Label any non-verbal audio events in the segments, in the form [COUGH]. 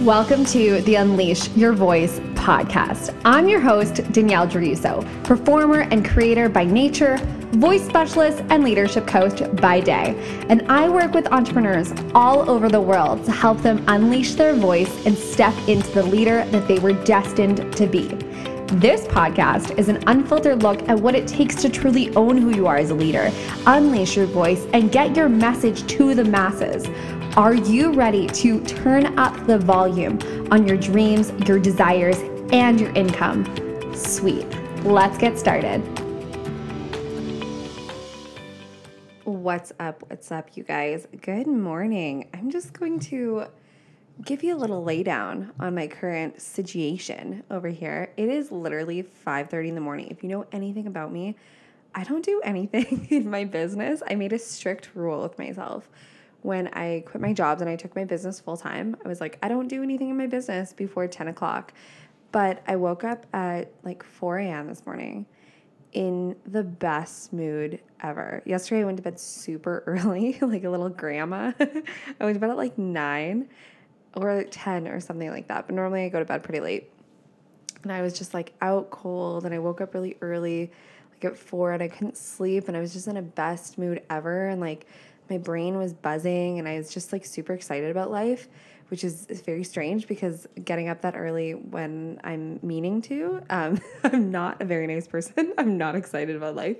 Welcome to the Unleash Your Voice podcast. I'm your host, Danielle Druso, performer and creator by nature, voice specialist, and leadership coach by day. And I work with entrepreneurs all over the world to help them unleash their voice and step into the leader that they were destined to be. This podcast is an unfiltered look at what it takes to truly own who you are as a leader, unleash your voice, and get your message to the masses. Are you ready to turn up the volume on your dreams, your desires, and your income? Sweet. Let's get started. What's up? What's up, you guys? Good morning. I'm just going to give you a little laydown on my current situation over here. It is literally 5:30 in the morning. If you know anything about me, I don't do anything [LAUGHS] in my business. I made a strict rule with myself when I quit my jobs and I took my business full time, I was like, I don't do anything in my business before 10 o'clock. But I woke up at like 4 a.m. this morning in the best mood ever. Yesterday I went to bed super [LAUGHS] early, like a little grandma. [LAUGHS] I went to bed at like 9 or 10 or something like that. But normally I go to bed pretty late. And I was just like out cold and I woke up really early, like at 4 and I couldn't sleep and I was just in a best mood ever and like my brain was buzzing and I was just like super excited about life, which is, is very strange because getting up that early when I'm meaning to, um, [LAUGHS] I'm not a very nice person. [LAUGHS] I'm not excited about life,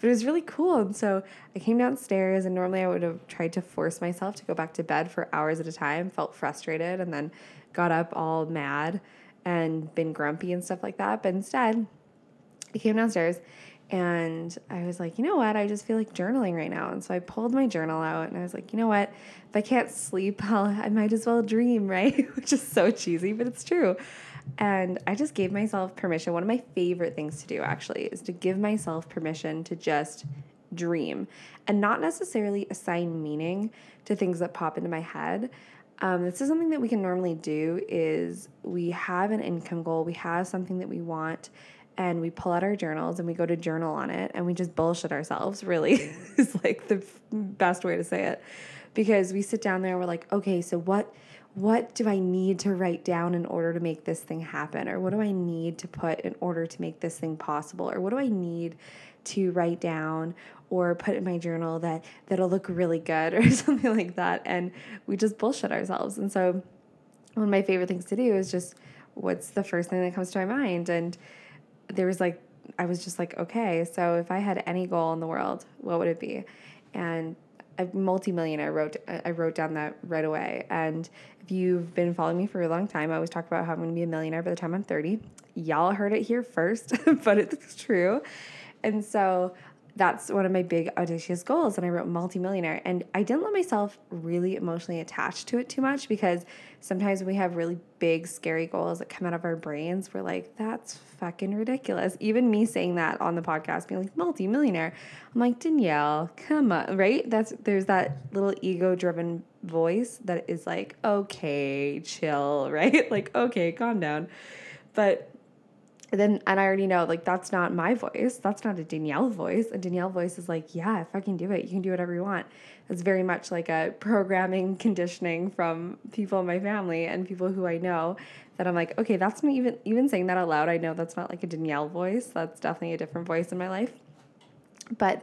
but it was really cool. And so I came downstairs and normally I would have tried to force myself to go back to bed for hours at a time, felt frustrated, and then got up all mad and been grumpy and stuff like that. But instead, I came downstairs and I was like, you know what? I just feel like journaling right now. And so I pulled my journal out and I was like, you know what? If I can't sleep, [LAUGHS] I'll, I might as well dream, [LAUGHS] right? Which is so cheesy, but it's true. And I just gave myself permission. One of my favorite things to do actually is to give myself permission to just dream and not necessarily assign meaning to things that pop into my head. Um, this is something that we can normally do is we have an income goal, we have something that we want and we pull out our journals and we go to journal on it and we just bullshit ourselves really [LAUGHS] is like the best way to say it. Because we sit down there and we're like okay so what what do i need to write down in order to make this thing happen? Or what do i need to put in order to make this thing possible? Or what do i need to write down or put in my journal that that'll look really good? [LAUGHS] or something like that. And we just bullshit ourselves. And so one of my favorite things to do is just what's the first thing that comes to my mind? And there was like I was just like, okay, so if I had any goal in the world, what would it be? And a multimillionaire wrote I wrote down that right away. And if you've been following me for a long time, I always talk about how I'm going to be a millionaire by the time I'm 30. Y'all heard it here first, [LAUGHS] but it's true. And so that's one of my big audacious goals. And I wrote multimillionaire. And I didn't let myself really emotionally attach to it too much because sometimes we have really big, scary goals that come out of our brains. We're like, that's fucking ridiculous. Even me saying that on the podcast, being like, multimillionaire. I'm like, Danielle, come on, right? That's there's that little ego driven voice that is like, okay, chill, [LAUGHS] right? like, okay, calm down. But then and I already know like that's not my voice. That's not a Danielle voice. A Danielle voice is like, yeah, fucking do it. You can do whatever you want. It's very much like a programming [LAUGHS] conditioning from people in my family and people who I know that I'm like, okay, that's not even even saying that out loud. I know that's not like a Danielle voice. That's definitely a different voice in my life. But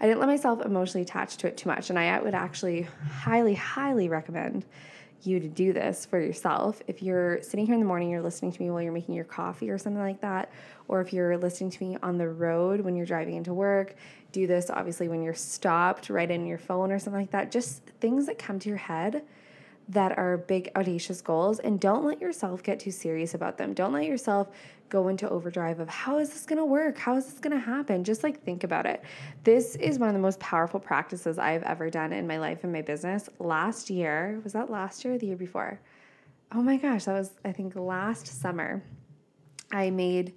I didn't let myself emotionally attach to it too much, and I would actually highly, highly recommend you to do this for yourself. If you're sitting here in the morning, you're listening to me while you're making your coffee or something like that, or if you're listening to me on the road when you're driving into work, do this obviously when you're stopped, right in your phone or something like that. Just things that come to your head that are big, audacious goals, and don't let yourself get too serious about them. Don't let yourself go into overdrive of how is this gonna work? How is this gonna happen? Just like think about it. This is one of the most powerful practices I've ever done in my life and my business. Last year, was that last year or the year before? Oh my gosh, that was, I think, last summer. I made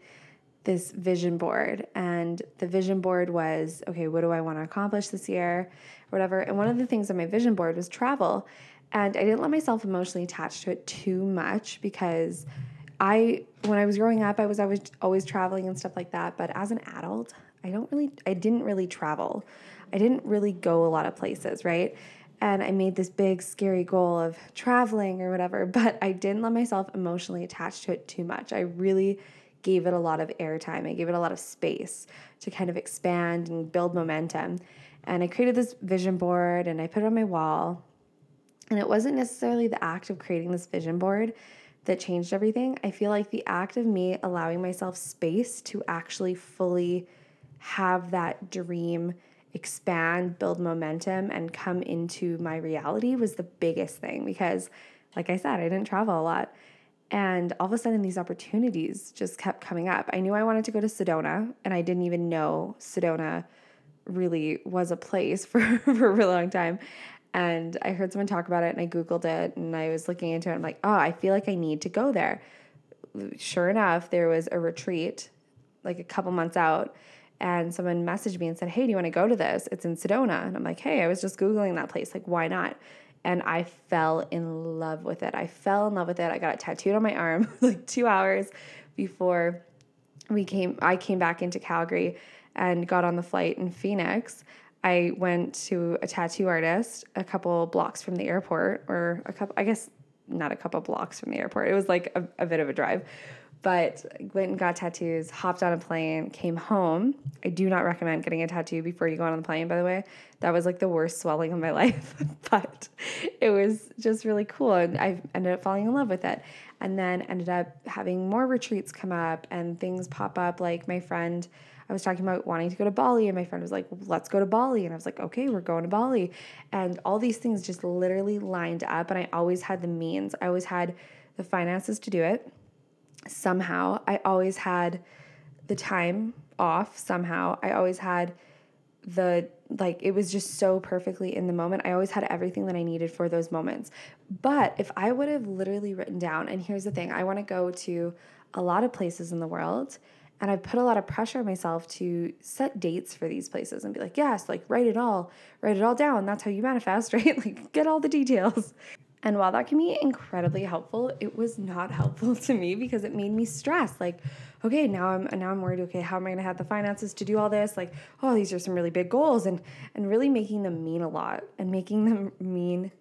this vision board, and the vision board was okay, what do I wanna accomplish this year? Whatever. And one of the things on my vision board was travel. And I didn't let myself emotionally attach to it too much because I when I was growing up, I was always always traveling and stuff like that. But as an adult, I don't really I didn't really travel. I didn't really go a lot of places, right? and I made this big scary goal of traveling or whatever, [LAUGHS] but I didn't let myself emotionally attach to it too much. I really gave it a lot of airtime. I gave it a lot of space to kind of expand and build momentum. And I created this vision board and I put it on my wall. And it wasn't necessarily the act of creating this vision board that changed everything. I feel like the act of me allowing myself space to actually fully have that dream expand, build momentum, and come into my reality was the biggest thing because, like I said, I didn't travel a lot. And all of a sudden, these opportunities just kept coming up. I knew I wanted to go to Sedona, and I didn't even know Sedona really was a place [LAUGHS] for, for a really long time. And I heard someone talk about it, and I Googled it, and I was looking into it. I'm like, oh, I feel like I need to go there. Sure enough, there was a retreat like a couple months out and someone messaged me and said, Hey, do you want to go to this? It's in Sedona. And I'm like, Hey, I was just Googling that place. Like, why not? And I fell in love with it. I fell in love with it. I got it tattooed on my arm [LAUGHS] like two hours before we came I came back into Calgary and got on the flight in Phoenix. I went to a tattoo artist a couple blocks from the airport, or a couple, I guess not a couple blocks from the airport. It was like a, a bit of a drive. But went and got tattoos, hopped on a plane, came home. I do not recommend getting a tattoo before you go on the plane, by the way. That was like the worst swelling of my [LAUGHS] life, but it was just really cool. And I ended up falling in love with it. And then ended up having more retreats come up and things pop up. Like my friend, I was talking about wanting to go to Bali, and my friend was like, let's go to Bali. And I was like, okay, we're going to Bali. And all these things just literally lined up. And I always had the means, I always had the finances to do it somehow. I always had the time off somehow. I always had the like it was just so perfectly in the moment. I always had everything that I needed for those moments. But if I would have literally written down, and here's the thing, I want to go to a lot of places in the world. And I put a lot of pressure on myself to set dates for these places and be like, yes, like write it all, write it all down. That's how you manifest, [LAUGHS] right? Like get all the details. And while that can be incredibly helpful, it was not [LAUGHS] helpful to me because it made me stress. Like, okay, now I'm now I'm worried, okay, how am I gonna have the finances to do all this? Like, oh, these are some really big goals and and really making them mean a lot and making them mean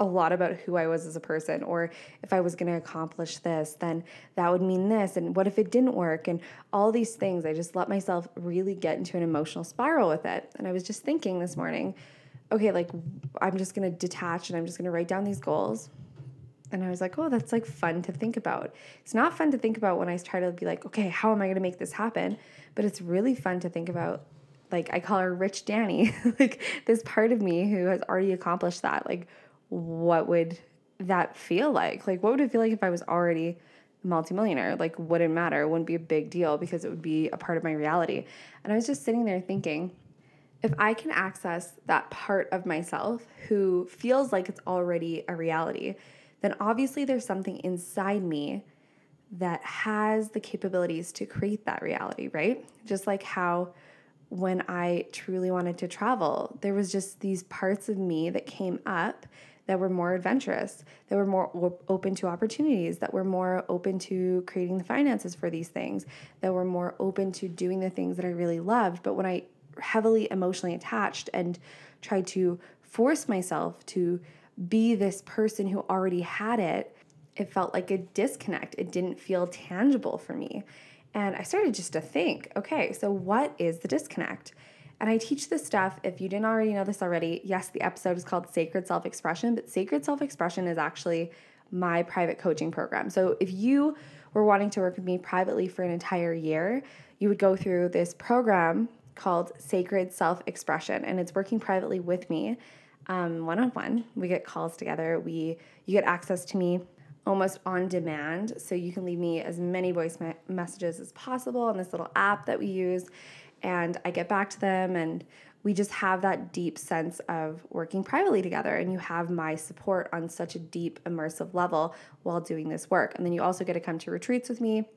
a lot about who I was as a person, or if I was going to accomplish this, then that would mean this. And what if it didn't work? And all these things, I just let myself really get into an emotional spiral with it. And I was just thinking this morning, okay, like I'm just gonna detach and I'm just gonna write down these goals. And I was like, oh, that's like fun to think about. It's not fun to think about when I try to be like, okay, how am I gonna make this happen? But it's really fun to think about, like, I call her Rich Danny, [LAUGHS] like this part of me who has already accomplished that. Like, what would that feel like? Like, what would it feel like if I was already a multimillionaire? Like, wouldn't matter. Wouldn't be a big deal because it would be a part of my reality. And I was just sitting there thinking, if I can access that part of myself who feels like it's already a reality, then obviously there's something inside me that has the capabilities to create that reality, right? Just like how when I truly wanted to travel, there was just these parts of me that came up that were more adventurous, that were more open to opportunities, that were more open to creating the finances for these things, that were more open to doing the things that I really loved. But when I heavily emotionally attached and tried to force myself to be this person who already had it, it felt like a disconnect. It didn't feel tangible for me. And I started just to think, okay, so what is the disconnect? And I teach this stuff. If you didn't already know this already, yes, the episode is called Sacred Self Expression, but Sacred Self Expression is actually my private coaching program. So if you were wanting to work with me privately for an entire year, you would go through this program called Sacred Self Expression, and it's working privately with me, one on one. We get calls together. We you get access to me almost on demand, so you can leave me as many voice me- messages as possible on this little app that we use, and I get back to them and. We just have that deep sense of working privately together, and you have my support on such a deep, immersive level while doing this work. And then you also get to come to retreats with me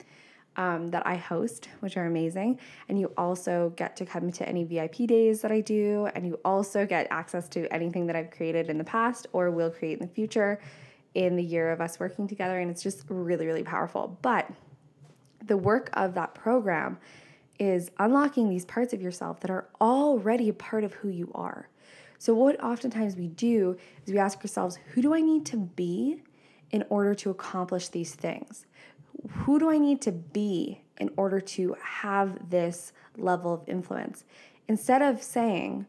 um, that I host, which are amazing. And you also get to come to any VIP days that I do. And you also get access to anything that I've created in the past or will create in the future in the year of us working together. And it's just really, really powerful. But the work of that program is unlocking these parts of yourself that are already a part of who you are. So, what oftentimes we do is we ask ourselves, who do I need to be in order to accomplish these things? Who do I need to be in order to have this level of influence? Instead of saying,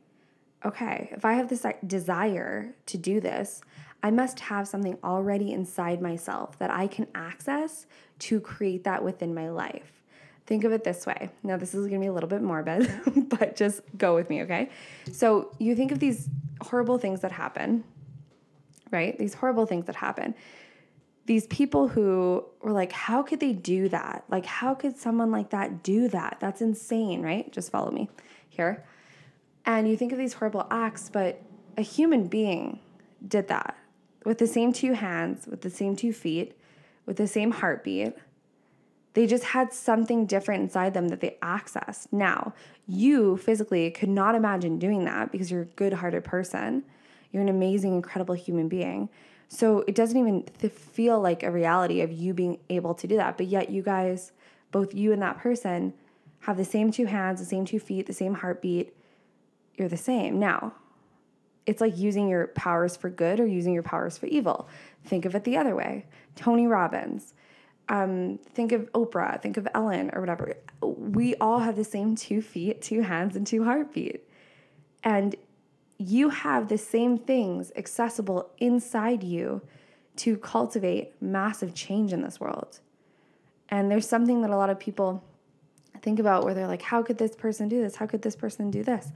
okay, if I have this desire to do this, I must have something already inside myself that I can access to create that within my life. Think of it this way. Now, this is gonna be a little bit morbid, [LAUGHS] but just go with me, okay? So, you think of these horrible things that happen, right? These horrible things that happen. These people who were like, how could they do that? Like, how could someone like that do that? That's insane, right? Just follow me here. And you think of these horrible acts, but a human being did that with the same two hands, with the same two feet, with the same heartbeat they just had something different inside them that they accessed. Now, you physically could not imagine doing that because you're a good hearted person. You're an amazing, incredible human being. So it doesn't even feel like a reality of you being able to do that. But yet, you guys, both you and that person, have the same two hands, the same two feet, the same heartbeat. You're the same. Now, it's like using your powers for good or using your powers for evil. Think of it the other way. Tony Robbins um, think of Oprah, think of Ellen or whatever. We all have the same two feet, two hands, and two heartbeat. And you have the same things accessible inside you to cultivate massive change in this world. And there's something that a lot of people think about where they're like, how could this person do this? How could this person do this?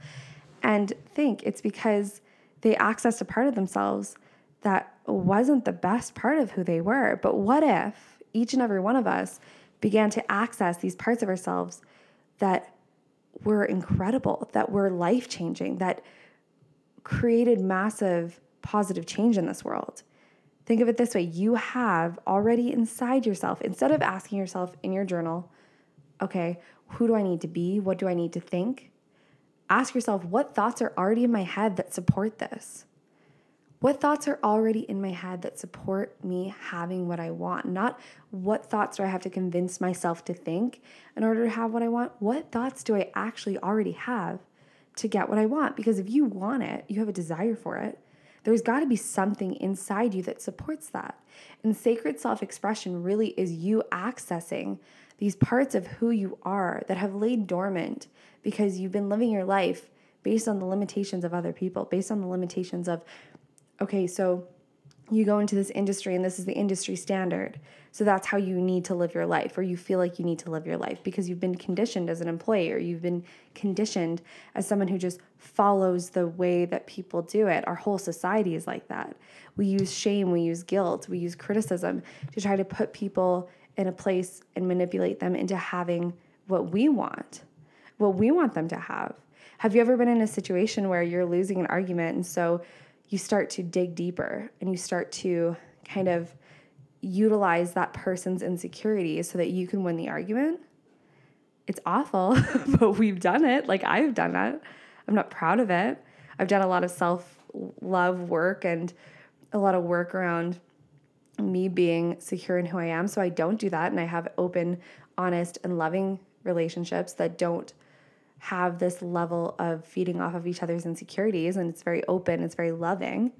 And think it's because they accessed a part of themselves that wasn't the best part of who they were. But what if each and every one of us began to access these parts of ourselves that were incredible, that were life changing, that created massive positive change in this world. Think of it this way you have already inside yourself, instead of asking yourself in your journal, okay, who do I need to be? What do I need to think? Ask yourself, what thoughts are already in my head that support this? What thoughts are already in my head that support me having what I want? Not what thoughts do I have to convince myself to think in order to have what I want? What thoughts do I actually already have to get what I want? Because if you want it, you have a desire for it, there's got to be something inside you that supports that. And sacred self expression really is you accessing these parts of who you are that have laid dormant because you've been living your life based on the limitations of other people, based on the limitations of okay, so you go into this industry and this is the industry standard. So that's how you need to live your life, or you feel like you need to live your life because you've been conditioned as an employee, or you've been conditioned as someone who just follows the way that people do it. Our whole society is like that. We use shame, we use guilt, we use criticism to try to put people in a place and manipulate them into having what we want, what we want them to have. Have you ever been in a situation where you're losing an argument and so you start to dig deeper and you start to kind of utilize that person's insecurities so that you can win the argument. It's awful, [LAUGHS] but we've done it. Like I've done it. I'm not proud of it. I've done a lot of self love work and a lot of work around me being secure in who I am. So I don't do that. And I have open, honest, and loving relationships that don't have this level of feeding off of each other's insecurities and it's very open, it's very loving.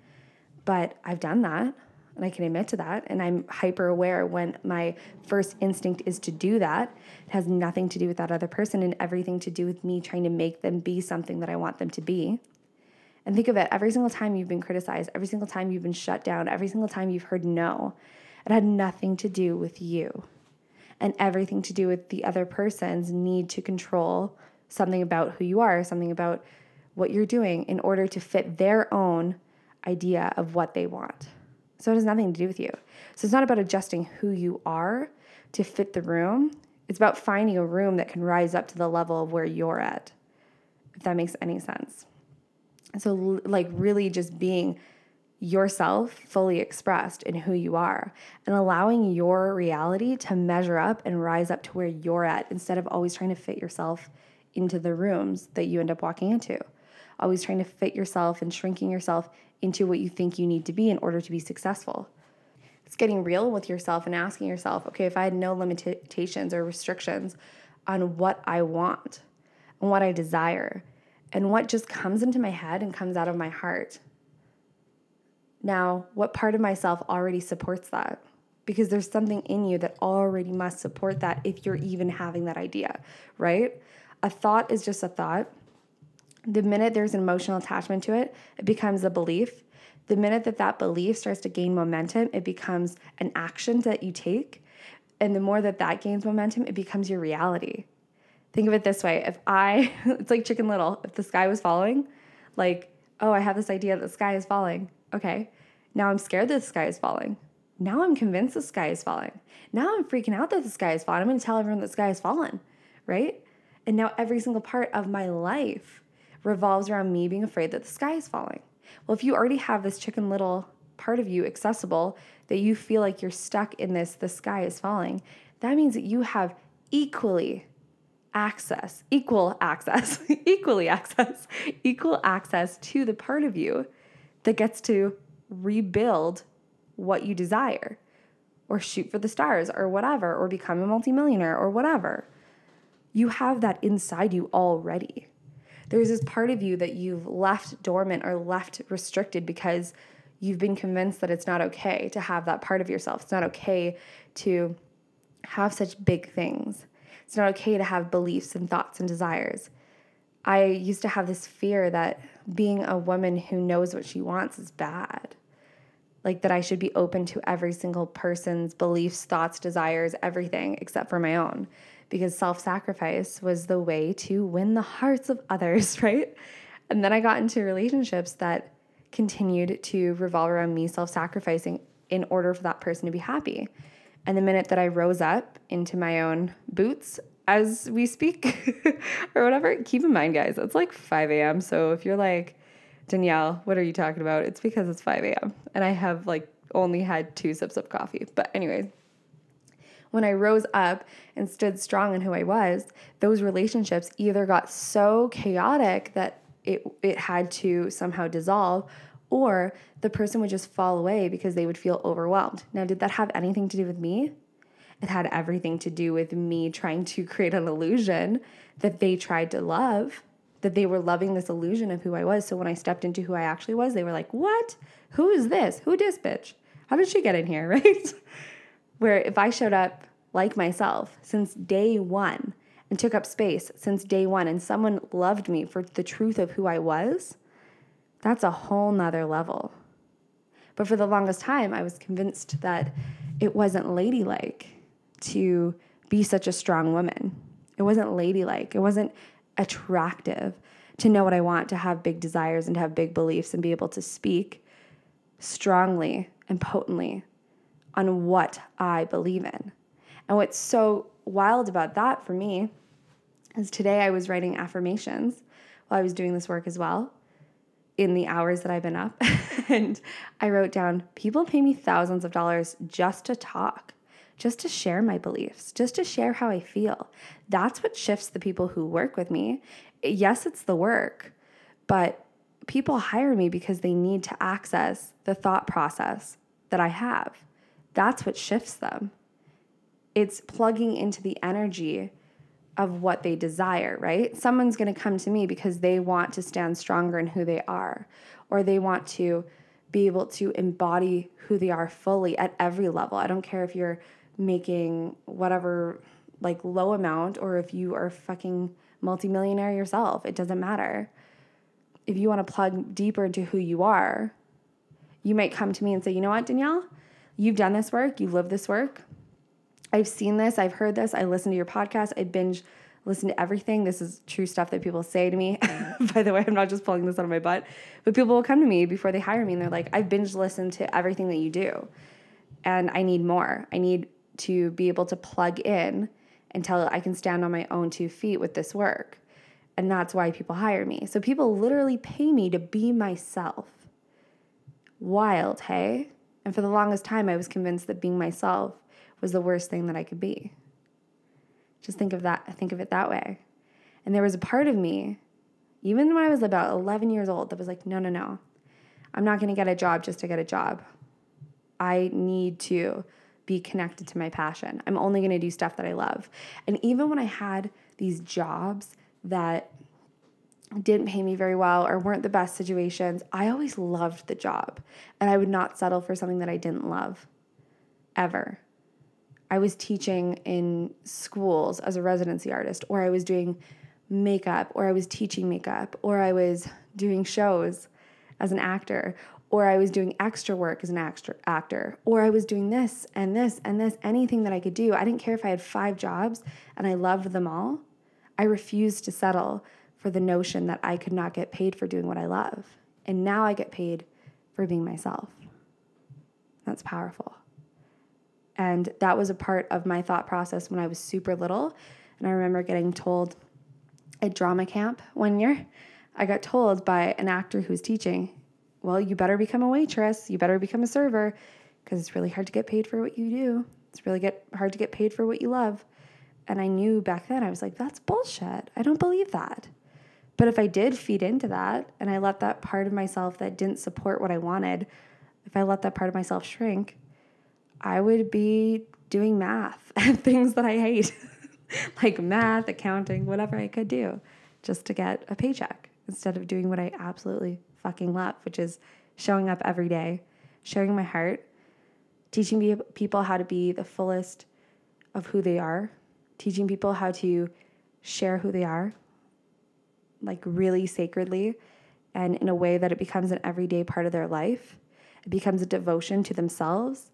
But I've done that and I can admit to that. And I'm hyper aware when my first instinct is to do that. It has nothing to do with that other person and everything to do with me trying to make them be something that I want them to be. And think of it every single time you've been criticized, every single time you've been shut down, every single time you've heard no, it had nothing to do with you and everything to do with the other person's need to control something about who you are, something about what you're doing in order to fit their own idea of what they want. So it has nothing to do with you. So it's not about adjusting who you are to fit the room. It's about finding a room that can rise up to the level of where you're at, if that makes any sense. So, like, really just being yourself fully expressed in who you are and allowing your reality to measure up and rise up to where you're at instead of always trying to fit yourself into the rooms that you end up walking into. Always trying to fit yourself and shrinking yourself into what you think you need to be in order to be successful. It's getting real with yourself and asking yourself, okay, if I had no limitations or restrictions on what I want and what I desire, and what just comes into my head and comes out of my heart. Now, what part of myself already supports that? Because there's something in you that already must support that if you're even having that idea, right? A thought is just a thought. The minute there's an emotional attachment to it, it becomes a belief. The minute that that belief starts to gain momentum, it becomes an action that you take. And the more that that gains momentum, it becomes your reality. Think of it this way if I, [LAUGHS] it's like Chicken Little, if the sky was falling, like, oh, I have this idea that the sky is falling. Okay. Now I'm scared that the sky is falling. Now I'm convinced the sky is falling. Now I'm freaking out that the sky is falling. I'm going to tell everyone the sky is fallen, right? And now every single part of my life revolves around me being afraid that the sky is falling. Well, if you already have this chicken little part of you accessible that you feel like you're stuck in this, the sky is falling, that means that you have equally access, equal access, [LAUGHS] equally access, equal access to the part of you that gets to rebuild what you desire or shoot for the stars or whatever or become a multimillionaire or whatever. You have that inside you already. There's this part of you that you've left dormant or left restricted because you've been convinced that it's not okay to have that part of yourself. It's not okay to have such big things. It's not okay to have beliefs and thoughts and desires. I used to have this fear that being a woman who knows what she wants is bad. Like that I should be open to every single person's beliefs, thoughts, desires, everything except for my own. Because self sacrifice was the way to win the hearts of others, [LAUGHS] right? And then I got into relationships that continued to revolve around me self sacrificing in order for that person to be happy. And the minute that I rose up into my own boots as we speak [LAUGHS] or whatever, keep in mind, guys, it's like 5 a.m. So if you're like, Danielle, what are you talking about? It's because it's 5 a.m. and I have like only had two sips of coffee. But, anyway, when I rose up and stood strong in who I was, those relationships either got so chaotic that it, it had to somehow dissolve, or the person would just fall away because they would feel overwhelmed. Now, did that have anything to do with me? It had everything to do with me trying to create an illusion that they tried to love, that they were loving this illusion of who I was. So when I stepped into who I actually was, they were like, What? Who is this? Who this bitch? How did she get in here? [LAUGHS] Right? Where if I showed up like myself since day one and took up space since day one and someone loved me for the truth of who I was, that's a whole nother level. But for the longest time, I was convinced that it wasn't ladylike to be such a strong woman. It wasn't ladylike. It wasn't attractive to know what I want, to have big desires and to have big beliefs and be able to speak strongly and potently on what I believe in. And what's so wild about that for me is today I was writing affirmations while I was doing this work as well in the hours that I've been up. [LAUGHS] and I wrote down people pay me thousands of dollars just to talk just to share my beliefs, just to share how I feel. That's what shifts the people who work with me. Yes, it's the work, but people hire me because they need to access the thought process that I have. That's what shifts them. It's plugging into the energy of what they desire, right? Someone's going to come to me because they want to stand stronger in who they are, or they want to be able to embody who they are fully at every level. I don't care if you're making whatever like low amount or if you are fucking multimillionaire yourself. It doesn't matter. If you want to plug deeper into who you are, you might come to me and say, you know what, Danielle? You've done this work, you live this work. I've seen this, I've heard this, I listen to your podcast, I binge listen to everything. This is true stuff that people say to me. [LAUGHS] By the way, I'm not just pulling this out of my butt, but people will come to me before they hire me and they're like, I've binge listened to everything that you do and I need more. I need to be able to plug in until I can stand on my own two feet with this work. And that's why people hire me. So people literally pay me to be myself. Wild, hey? And for the longest time, I was convinced that being myself was the worst thing that I could be. Just think of that, think of it that way. And there was a part of me, even when I was about 11 years old, that was like, no, no, no. I'm not going to get a job just to get a job. I need to be connected to my passion. I'm only going to do stuff that I love. And even when I had these jobs that didn't pay me very well or weren't the best situations, I always loved the job and I would not settle for something that I didn't love ever. I was teaching in schools as a residency artist, or I was doing makeup, or I was teaching makeup, or I was doing shows as an actor, or I was doing extra work as an actor, actor, or I was doing this and this and this, anything that I could do. I didn't care if I had five jobs and I loved them all. I refused to settle for the notion that I could not get paid for doing what I love. And now I get paid for being myself. That's powerful. And that was a part of my thought process when I was super little. And I remember getting told at drama camp one year, I got told by an actor who was teaching, well, you better become a waitress, you better become a server, because it's really hard to get paid for what you do. It's really get hard to get paid for what you love. And I knew back then, I was like, that's bullshit. I don't believe that. But if I did feed into that and I let that part of myself that didn't support what I wanted, if I let that part of myself shrink, I would be doing math and [LAUGHS] things that I hate, [LAUGHS] like math, accounting, whatever I could do just to get a paycheck instead of doing what I absolutely fucking love, which is showing up every day, sharing my heart, teaching people how to be the fullest of who they are, teaching people how to share who they are, like really sacredly and in a way that it becomes an everyday part of their life. It becomes a devotion to themselves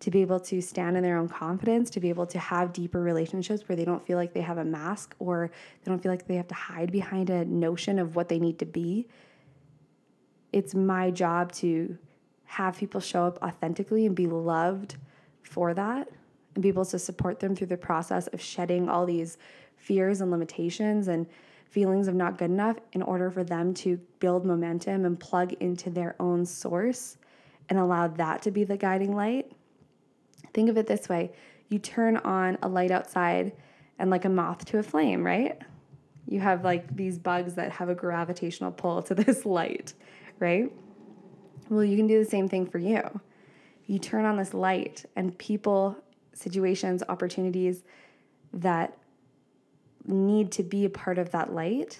to be able to stand in their own confidence, to be able to have deeper relationships where they don't feel like they have a mask or they don't feel like they have to hide behind a notion of what they need to be. It's my job to have people show up authentically and be loved for that and be able to support them through the process of shedding all these fears and limitations and feelings of not good enough in order for them to build momentum and plug into their own source and allow that to be the guiding light Think of it this way you turn on a light outside and like a moth to a flame, right? You have like these bugs that have a gravitational pull to [LAUGHS] this light, right? Well, you can do the same thing for you. You turn on this light, and people, situations, opportunities that need to be a part of that light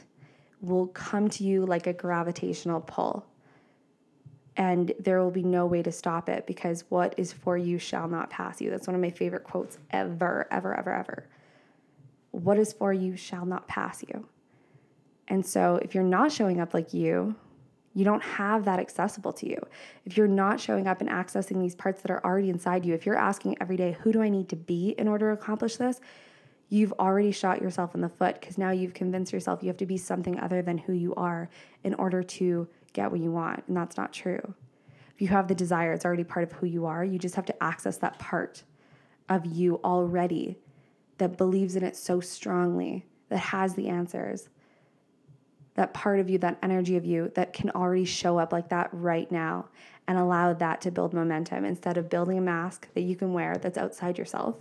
will come to you like a gravitational pull and there will be no way to stop it because what is for you shall not pass you. That's one of my favorite quotes ever, ever, ever, ever. What is for you shall not pass you. And so if you're not showing up like you, you don't have that accessible to you. If you're not showing up and accessing these parts that are already inside you, if you're asking every day, who do I need to be in order to accomplish this? You've already shot yourself in the foot because now you've convinced yourself you have to be something other than who you are in order to get what you want. And that's not true. If you have the desire, it's already part of who you are. You just have to access that part of you already that believes in it so strongly, that has the answers. That part of you, that energy of you that can already show up like that right now and allow that to build momentum instead of building a mask that you can wear that's outside yourself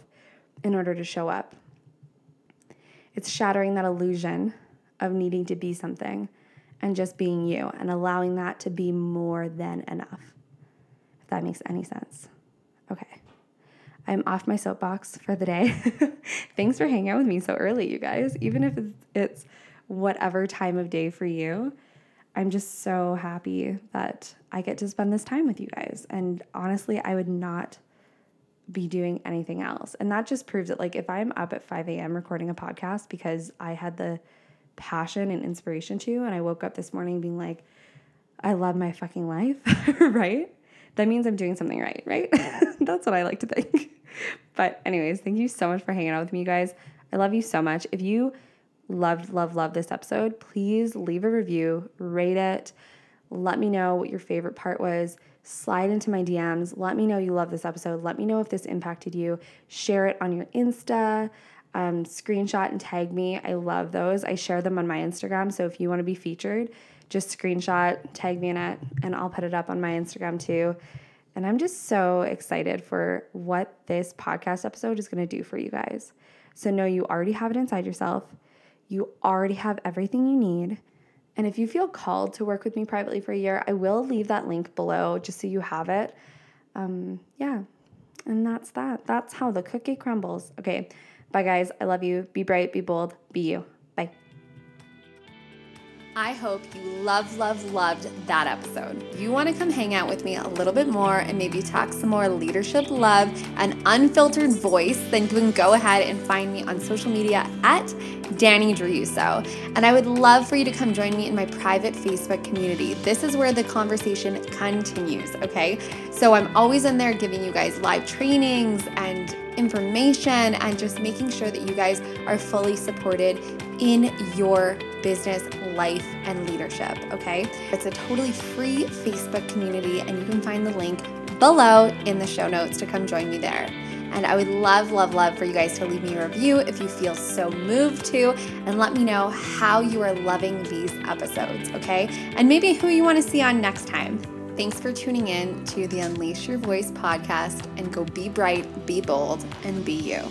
in order to show up. It's shattering that illusion of needing to be something and just being you and allowing that to be more than enough. If that makes any sense. Okay. I'm off my soapbox for the day. [LAUGHS] Thanks for hanging out with me so early, you guys. Even if it's whatever time of day for you, I'm just so happy that I get to spend this time with you guys. And honestly, I would not be doing anything else. And that just proves it. Like, if I'm up at 5 a.m. recording a podcast because I had the passion and inspiration to. And I woke up this morning being like, I love my fucking life, [LAUGHS] right? That means I'm doing something right, right? [LAUGHS] That's what I like to think. But, anyways, thank you so much for hanging out with me, you guys. I love you so much. If you loved, love, love this episode, please leave a review, rate it, let me know what your favorite part was. Slide into my DMs. Let me know you love this episode. Let me know if this impacted you. Share it on your Insta um, screenshot and tag me. I love those. I share them on my Instagram. So if you want to be featured, just screenshot, tag me in it, and I'll put it up on my Instagram too. And I'm just so excited for what this podcast episode is going to do for you guys. So, know you already have it inside yourself, you already have everything you need. And if you feel called to work with me privately for a year, I will leave that link below just so you have it. Um, yeah. And that's that. That's how the cookie crumbles. Okay. Bye, guys. I love you. Be bright, be bold, be you. I hope you love, love, loved that episode. You want to come hang out with me a little bit more and maybe talk some more leadership love and unfiltered voice, then you can go ahead and find me on social media at Danny Druso. And I would love for you to come join me in my private Facebook community. This is where the conversation continues, okay? So I'm always in there giving you guys live trainings and information and just making sure that you guys are fully supported in your business, life, and leadership. Okay. It's a totally free Facebook community, and you can find the link below in the show notes to come join me there. And I would love, love, love for you guys to leave me a review if you feel so moved to, and let me know how you are loving these episodes, okay? And maybe who you want to see on next time. Thanks for tuning in to the Unleash Your Voice podcast and go be bright, be bold, and be you.